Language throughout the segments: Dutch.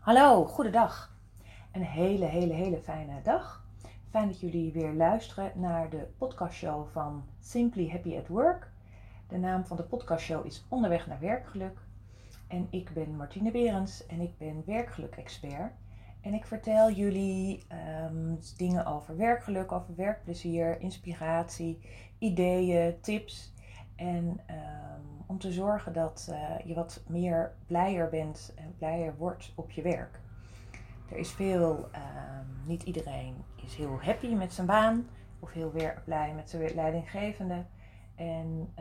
Hallo, goedendag. Een hele, hele, hele fijne dag. Fijn dat jullie weer luisteren naar de podcastshow van Simply Happy at Work. De naam van de podcastshow is Onderweg naar Werkgeluk. En ik ben Martine Berends en ik ben werkgeluk-expert. En ik vertel jullie ehm, dingen over werkgeluk, over werkplezier, inspiratie, ideeën, tips. En ehm, om te zorgen dat uh, je wat meer blijer bent en blijer wordt op je werk. Er is veel, ehm, niet iedereen is heel happy met zijn baan of heel blij met zijn leidinggevende. En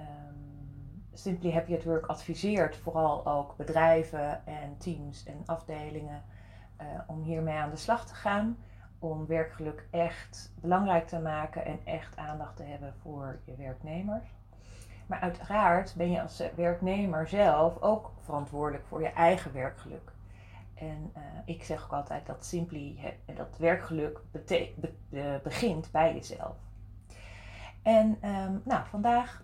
Simply Happy at Work adviseert vooral ook bedrijven en teams en afdelingen uh, om hiermee aan de slag te gaan. Om werkgeluk echt belangrijk te maken en echt aandacht te hebben voor je werknemers. Maar uiteraard ben je als werknemer zelf ook verantwoordelijk voor je eigen werkgeluk. En uh, ik zeg ook altijd dat Simply, dat werkgeluk be begint bij jezelf. En um, nou, vandaag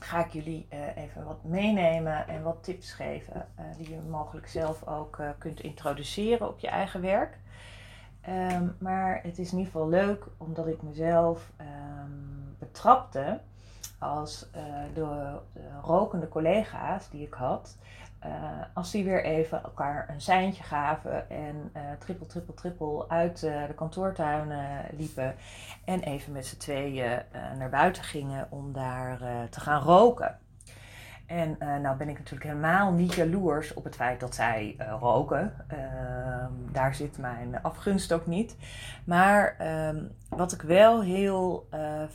ga ik jullie uh, even wat meenemen en wat tips geven die je mogelijk zelf ook kunt introduceren op je eigen werk. Um, maar het is in ieder geval leuk omdat ik mezelf um, betrapte als de, de, rokende collega's die ik had, als die weer even elkaar een seintje gaven en trippel, trippel, trippel uit de kantoortuin liepen en even met z'n tweeën naar buiten gingen om daar te gaan roken. En uh, nou ben ik natuurlijk helemaal niet jaloers op het feit dat zij uh, roken. Uh, daar zit mijn afgunst ook niet. Maar ehm, wat ik wel heel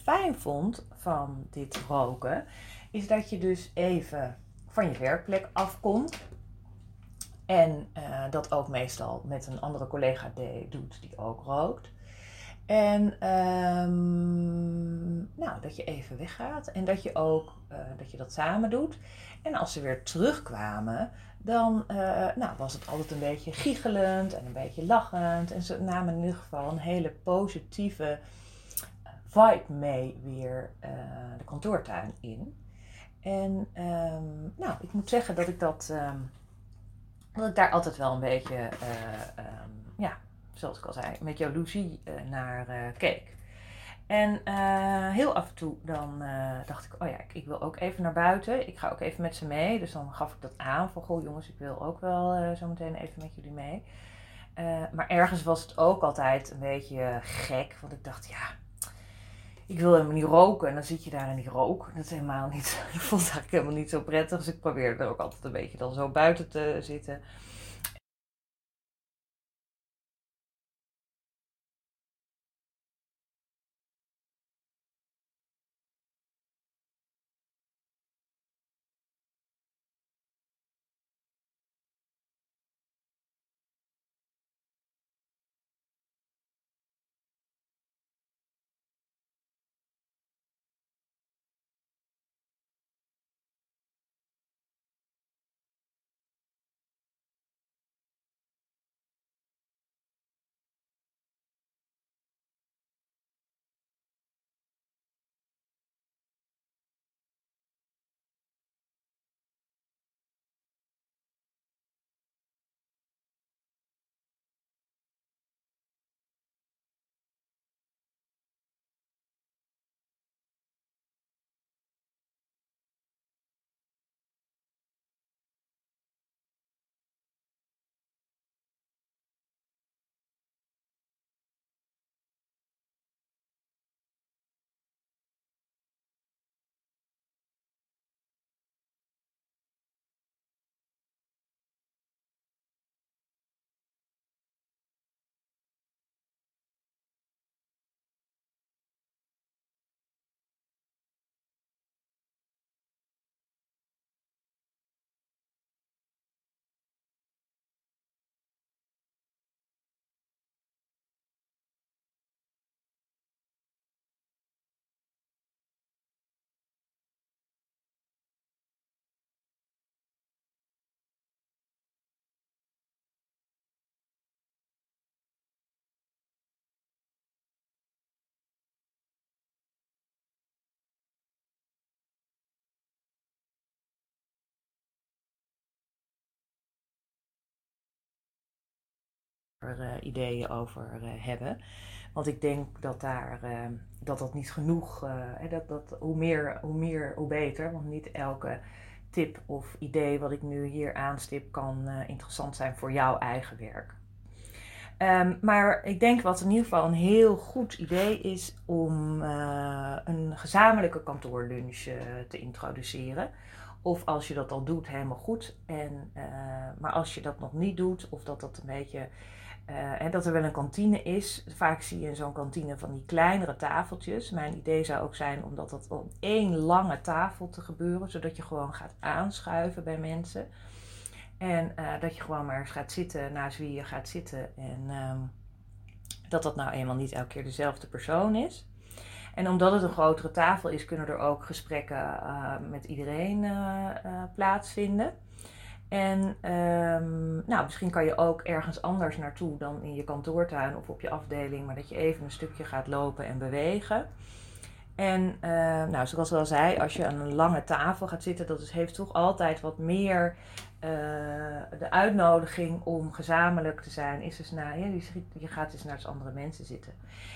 fijn vond van dit roken, is dat je dus even van je werkplek afkomt. En dat ook meestal met een andere collega doet die ook rookt. En um, nou, dat je even weggaat en dat je ook uh, dat, je dat samen doet. En als ze weer terugkwamen, dan uh, nou, was het altijd een beetje giechelend en een beetje lachend. En ze namen in ieder geval een hele positieve eh, vibe mee weer de kantoortuin in. En um, nou, ik moet zeggen dat ik dat, um, dat ik daar altijd wel een beetje um, ja, zoals ik al zei, met jaloezie uh, naar uh, keek. En uh, heel af en toe dan dacht ik, oh ja, ik, wil ook even naar buiten. Ik ga ook even met ze mee. Dus dan gaf ik dat aan van, goh jongens, ik wil ook wel zo meteen even met jullie mee. maar ergens was het ook altijd een beetje gek. Want ik dacht, ja, ik wil helemaal niet roken. En dan zit je daar in die rook. Dat is helemaal niet, ik vond het helemaal niet zo prettig. Dus ik probeerde er ook altijd een beetje dan zo buiten te zitten. Ideeën over hebben. Want ik denk dat daar, dat, dat niet genoeg, dat, dat, hoe, meer, hoe meer, hoe beter. Want niet elke tip of idee wat ik nu hier aanstip kan interessant zijn voor jouw eigen werk. Ehm, maar ik denk wat in ieder geval een heel goed idee is om een gezamenlijke kantoorlunch te introduceren. Of als je dat al doet, helemaal goed. En, maar als je dat nog niet doet, of dat dat een beetje. En dat er wel een kantine is. Vaak zie je in zo'n kantine van die kleinere tafeltjes. Mijn idee zou ook zijn om dat op één lange tafel te gebeuren, zodat je gewoon gaat aanschuiven bij mensen. En uh, dat je gewoon maar eens gaat zitten naast wie je gaat zitten. En um, dat dat nou eenmaal niet elke keer dezelfde persoon is. En omdat het een grotere tafel is, kunnen er ook gesprekken uh, met iedereen plaatsvinden. En um, nou, misschien kan je ook ergens anders naartoe dan in je kantoortuin of op je afdeling, maar dat je even een stukje gaat lopen en bewegen. En uh, nou, zoals ik al zei, als je aan een lange tafel gaat zitten, dat heeft toch altijd wat meer uh, de uitnodiging om gezamenlijk te zijn. Is dus naar, je, je gaat dus naar andere mensen zitten.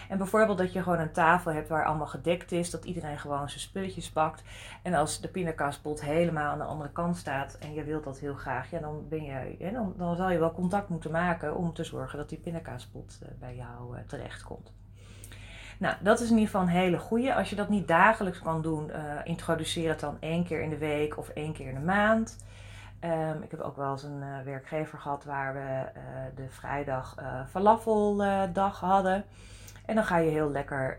En bijvoorbeeld dat je gewoon een tafel hebt waar allemaal gedekt is, dat iedereen gewoon zijn spulletjes pakt. En als de pindakaaspot helemaal aan de andere kant staat en je wilt dat heel graag, ja, dan, ben je, dan, dan zal je wel contact moeten maken om te zorgen dat die pindakaaspot uh, bij jou terechtkomt. Nou, dat is in ieder geval een hele goede. Als je dat niet dagelijks kan doen, uh, introduceer het dan één keer in de week of één keer in de maand. Um, ik heb ook wel eens een uh, werkgever gehad waar we uh, de vrijdag uh, falafeldag hadden. En dan ga je heel lekker,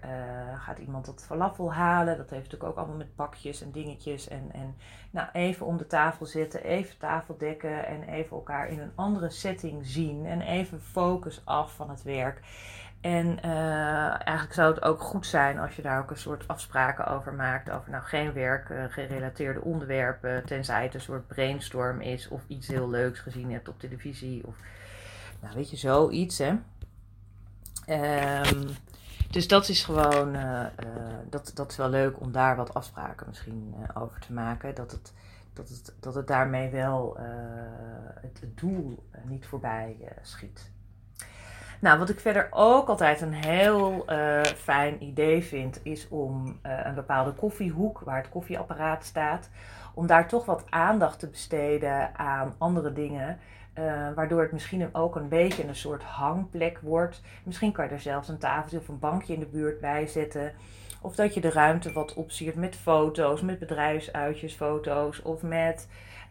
gaat iemand dat falafel halen. Dat heeft natuurlijk ook allemaal met bakjes en dingetjes. En, en nou, even om de tafel zitten, even tafel dekken en even elkaar in een andere setting zien. En even focus af van het werk. En uh, eigenlijk zou het ook goed zijn als je daar ook een soort afspraken over maakt. Over nou geen werkgerelateerde uh, onderwerpen. Tenzij het een soort brainstorm is of iets heel leuks gezien hebt op televisie. Of nou weet je, zoiets hè. Um, dus dat is gewoon, uh, dat, dat is wel leuk om daar wat afspraken misschien over te maken. Dat het, dat het, dat het daarmee wel het, doel niet voorbij schiet. Nou, wat ik verder ook altijd een heel uh, fijn idee vind, is om uh, een bepaalde koffiehoek waar het koffieapparaat staat, om daar toch wat aandacht te besteden aan andere dingen. Uh, waardoor het misschien ook een beetje een soort hangplek wordt. Misschien kan je er zelfs een tafeltje of een bankje in de buurt bij zetten. Of dat je de ruimte wat opsiert met foto's, met bedrijfsuitjesfoto's of met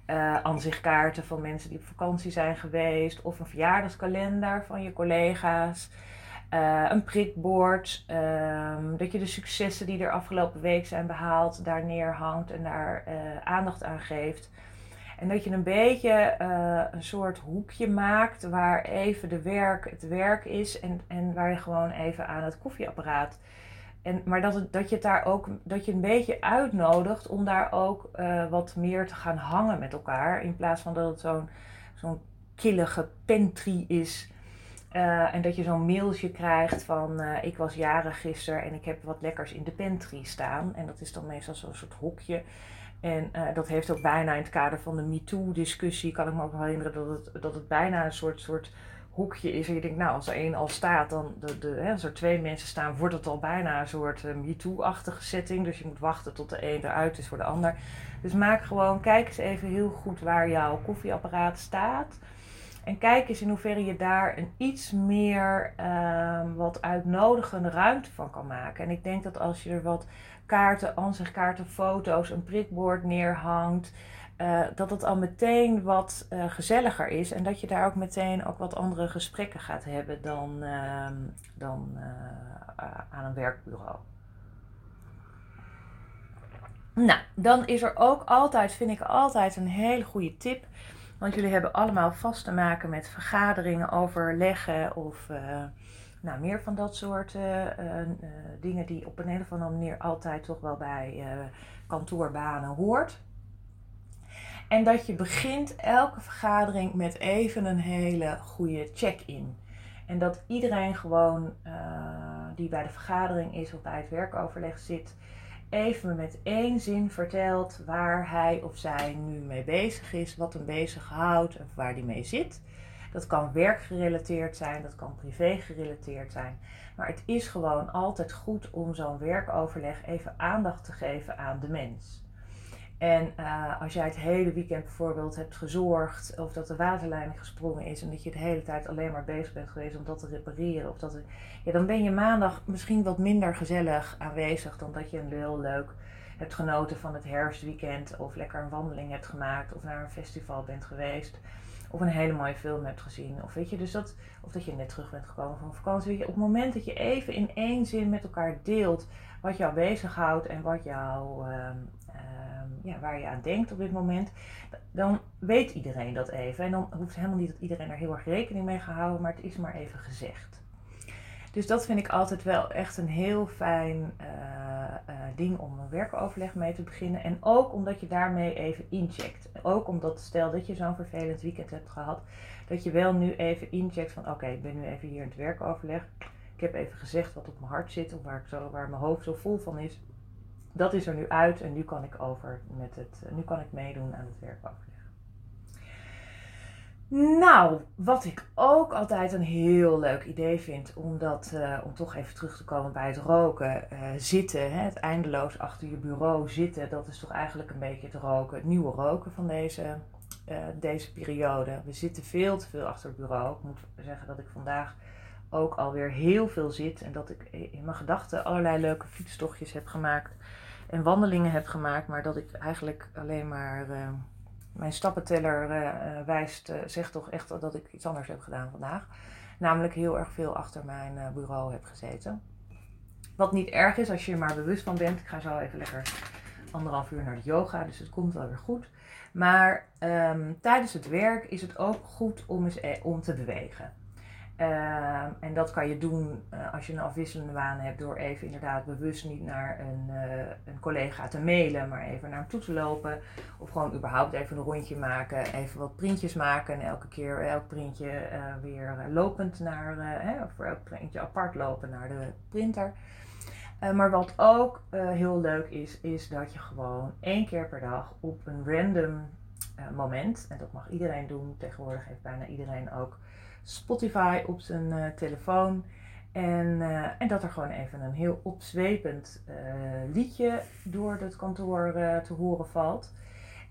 uh, van mensen die op vakantie zijn geweest. Of een verjaardagskalender van je collega's. Uh, een prikbord. Um, dat je de successen die er afgelopen week zijn behaald daar neerhangt en daar uh, aandacht aan geeft. En dat je een beetje een soort hoekje maakt waar even de werk het werk is en, en waar je gewoon even aan het koffieapparaat en, maar dat, dat je het daar ook dat je een beetje uitnodigt om daar ook uh, wat meer te gaan hangen met elkaar. In plaats van dat het zo'n zo'n killige pantry is. Uh, en dat je zo'n mailtje krijgt van uh, ik was jarig gisteren en ik heb wat lekkers in de pantry staan. En dat is dan meestal zo'n soort hokje. En dat heeft ook bijna in het kader van de MeToo-discussie, kan ik me ook wel herinneren, dat het, dat het bijna een soort, soort hoekje is. En je denkt, nou, als er één al staat, dan de, de, hè, als er twee mensen staan, wordt het al bijna een soort um, MeToo-achtige setting. Dus je moet wachten tot de een eruit is voor de ander. Dus maak gewoon, kijk eens even heel goed waar jouw koffieapparaat staat. En kijk eens in hoeverre je daar een iets meer um, wat uitnodigende ruimte van kan maken. En ik denk dat als je er wat kaarten, aanzichtkaarten, foto's, een prikbord neerhangt. Uh, dat het al meteen wat uh, gezelliger is en dat je daar ook meteen ook wat andere gesprekken gaat hebben dan, uh, dan uh, aan een werkbureau. Nou, dan is er ook altijd, vind ik altijd een hele goede tip. Want jullie hebben allemaal vast te maken met vergaderingen, overleggen of nou, meer van dat soort dingen die op een of andere manier altijd toch wel bij kantoorbanen hoort. En dat je begint elke vergadering met even een hele goede check-in. En dat iedereen gewoon uh, die bij de vergadering is of bij het werkoverleg zit, even met één zin vertelt waar hij of zij nu mee bezig is, wat hem bezighoudt en waar die mee zit. Dat kan werkgerelateerd zijn, dat kan privé gerelateerd zijn. Maar het is gewoon altijd goed om zo'n werkoverleg even aandacht te geven aan de mens. En uh, als jij het hele weekend bijvoorbeeld hebt gezorgd, of dat de waterleiding gesprongen is en dat je de hele tijd alleen maar bezig bent geweest om dat te repareren, of dat ja, dan ben je maandag misschien wat minder gezellig aanwezig dan dat je een heel leuk hebt genoten van het herfstweekend, of lekker een wandeling hebt gemaakt, of naar een festival bent geweest, of een hele mooie film hebt gezien. Of, weet je, dus dat, of dat je net terug bent gekomen van vakantie. Op het moment dat je even in één zin met elkaar deelt wat jou bezighoudt en wat jou. Uh, ja, waar je aan denkt op dit moment, dan weet iedereen dat even. En dan hoeft helemaal niet dat iedereen er heel erg rekening mee gehouden, maar het is maar even gezegd. Dus dat vind ik altijd wel echt een heel fijn uh, uh, ding om een werkoverleg mee te beginnen. En ook omdat je daarmee even incheckt. Ook omdat, stel dat je zo'n vervelend weekend hebt gehad, dat je wel nu even incheckt van oké, ik ben nu even hier in het werkoverleg. Ik heb even gezegd wat op mijn hart zit of waar, ik zo, waar mijn hoofd zo vol van is dat is er nu uit en nu kan ik over met het, nu kan ik meedoen aan het werkoverleg. Nou, wat ik ook altijd een heel leuk idee vind, omdat, uh, om toch even terug te komen bij het roken, uh, zitten, hè, het eindeloos achter je bureau zitten, dat is toch eigenlijk een beetje het roken, het nieuwe roken van deze, deze periode. We zitten veel te veel achter het bureau. Ik moet zeggen dat ik vandaag ook alweer heel veel zit en dat ik in mijn gedachten allerlei leuke fietstochtjes heb gemaakt en wandelingen heb gemaakt, maar dat ik eigenlijk alleen maar uh, mijn stappenteller uh, wijst, zegt toch echt dat ik iets anders heb gedaan vandaag. Namelijk heel erg veel achter mijn bureau heb gezeten. Wat niet erg is als je er maar bewust van bent. Ik ga zo even lekker anderhalf uur naar de yoga, dus het komt wel weer goed. Maar um, tijdens het werk is het ook goed om om te bewegen. Uh, en dat kan je doen uh, als je een afwisselende baan hebt door even inderdaad bewust niet naar een, uh, een, collega te mailen, maar even naar hem toe te lopen. Of gewoon überhaupt even een rondje maken, even wat printjes maken en elke keer elk printje weer lopend naar, hè, of voor elk printje apart lopen naar de printer. maar wat ook heel leuk is, is dat je gewoon één keer per dag op een random moment, en dat mag iedereen doen, tegenwoordig heeft bijna iedereen ook Spotify op zijn uh, telefoon. En, uh, en dat er gewoon even een heel opzwepend uh, liedje door het kantoor te horen valt.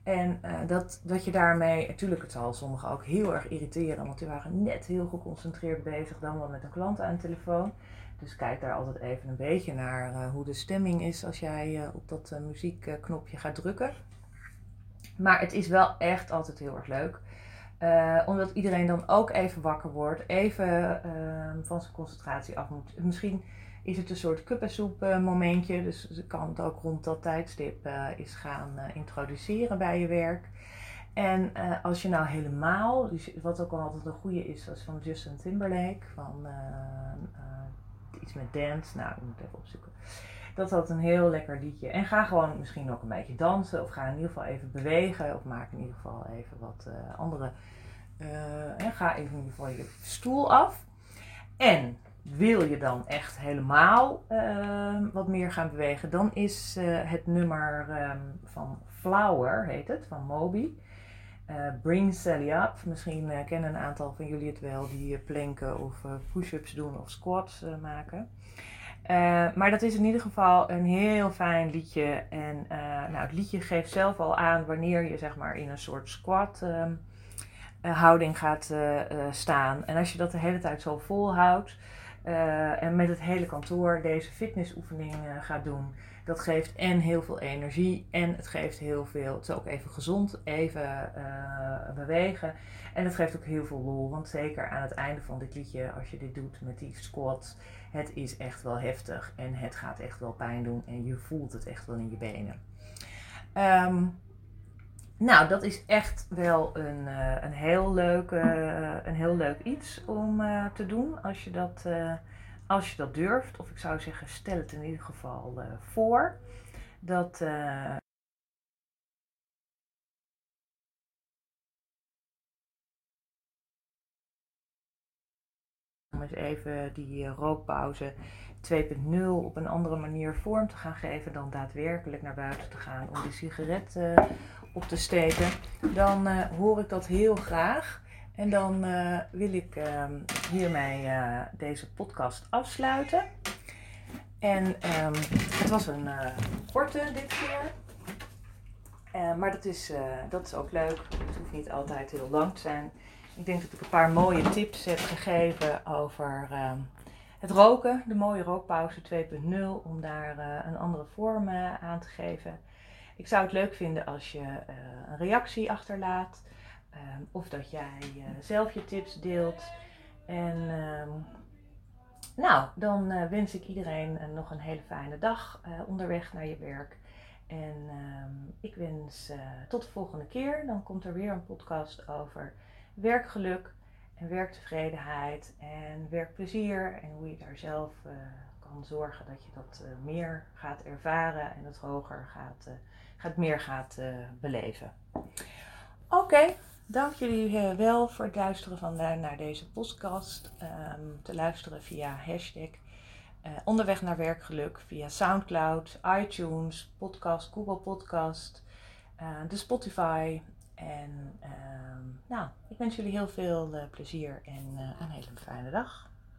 En dat, dat je daarmee, natuurlijk het zal sommigen ook heel erg irriteren, want die waren net heel geconcentreerd bezig dan wel met een klant aan de telefoon. Dus kijk daar altijd even een beetje naar hoe de stemming is als jij op dat muziekknopje gaat drukken. Maar het is wel echt altijd heel erg leuk. Uh, omdat iedereen dan ook even wakker wordt, even uh, van zijn concentratie af moet. Misschien is het een soort kuppensoep uh, momentje, dus je kan het ook rond dat tijdstip uh, eens gaan introduceren bij je werk. En als je nou helemaal, dus wat ook altijd een goede is, zoals van Justin Timberlake, van iets met dance, nou ik moet even opzoeken. Dat had een heel lekker liedje. En ga gewoon misschien ook een beetje dansen. Of ga in ieder geval even bewegen. Of maak in ieder geval even wat uh, andere. Uh, ga even in ieder geval je stoel af. En wil je dan echt helemaal uh, wat meer gaan bewegen, dan is uh, het nummer um, van Flower, heet het, van Moby. Bring Sally Up. Misschien kennen een aantal van jullie het wel, die planken of push-ups doen of squats maken. Uh, maar dat is in ieder geval een heel fijn liedje. En uh, nou, het liedje geeft zelf al aan wanneer je zeg maar in een soort squat uh, houding gaat staan. En als je dat de hele tijd zo volhoudt en met het hele kantoor deze fitnessoefening gaat doen, dat geeft en heel veel energie en het geeft heel veel. Het is ook even gezond, even bewegen. En het geeft ook heel veel lol. Want zeker aan het einde van dit liedje, als je dit doet met die squats het is echt wel heftig en het gaat echt wel pijn doen en je voelt het echt wel in je benen. Um, nou, dat is echt wel een, uh, een, heel, leuk, een heel leuk iets om uh, te doen als je, dat, als je dat durft. Of ik zou zeggen, stel het in ieder geval voor. Dat, om eens even die eh, rookpauze 2.0 op een andere manier vorm te gaan geven dan daadwerkelijk naar buiten te gaan om die sigaret uh, op te steken, dan uh, hoor ik dat heel graag. En dan uh, wil ik uh, hiermee uh, deze podcast afsluiten. En um, het was een uh, korte dit keer. maar dat is, dat is ook leuk. Het hoeft niet altijd heel lang te zijn. Ik denk dat ik een paar mooie tips heb gegeven over um, het roken. De mooie rookpauze 2.0. Om daar een andere vorm aan te geven. Ik zou het leuk vinden als je een reactie achterlaat. Ehm, of dat jij uh, zelf je tips deelt. En ehm, nou, dan uh, wens ik iedereen uh, nog een hele fijne dag onderweg naar je werk. En ehm, ik wens tot de volgende keer. Dan komt er weer een podcast over werkgeluk en werktevredenheid en werkplezier. En hoe je daar zelf kan zorgen dat je dat meer gaat ervaren en het hoger gaat, gaat meer gaat beleven. Oké, Dank jullie eh, wel voor het luisteren van, uh, naar deze podcast. Um, te luisteren via hashtag uh, onderweg naar werkgeluk, via Soundcloud, iTunes, podcast, Google Podcast, de Spotify. En um, nou, ik wens jullie heel veel plezier en een hele fijne dag.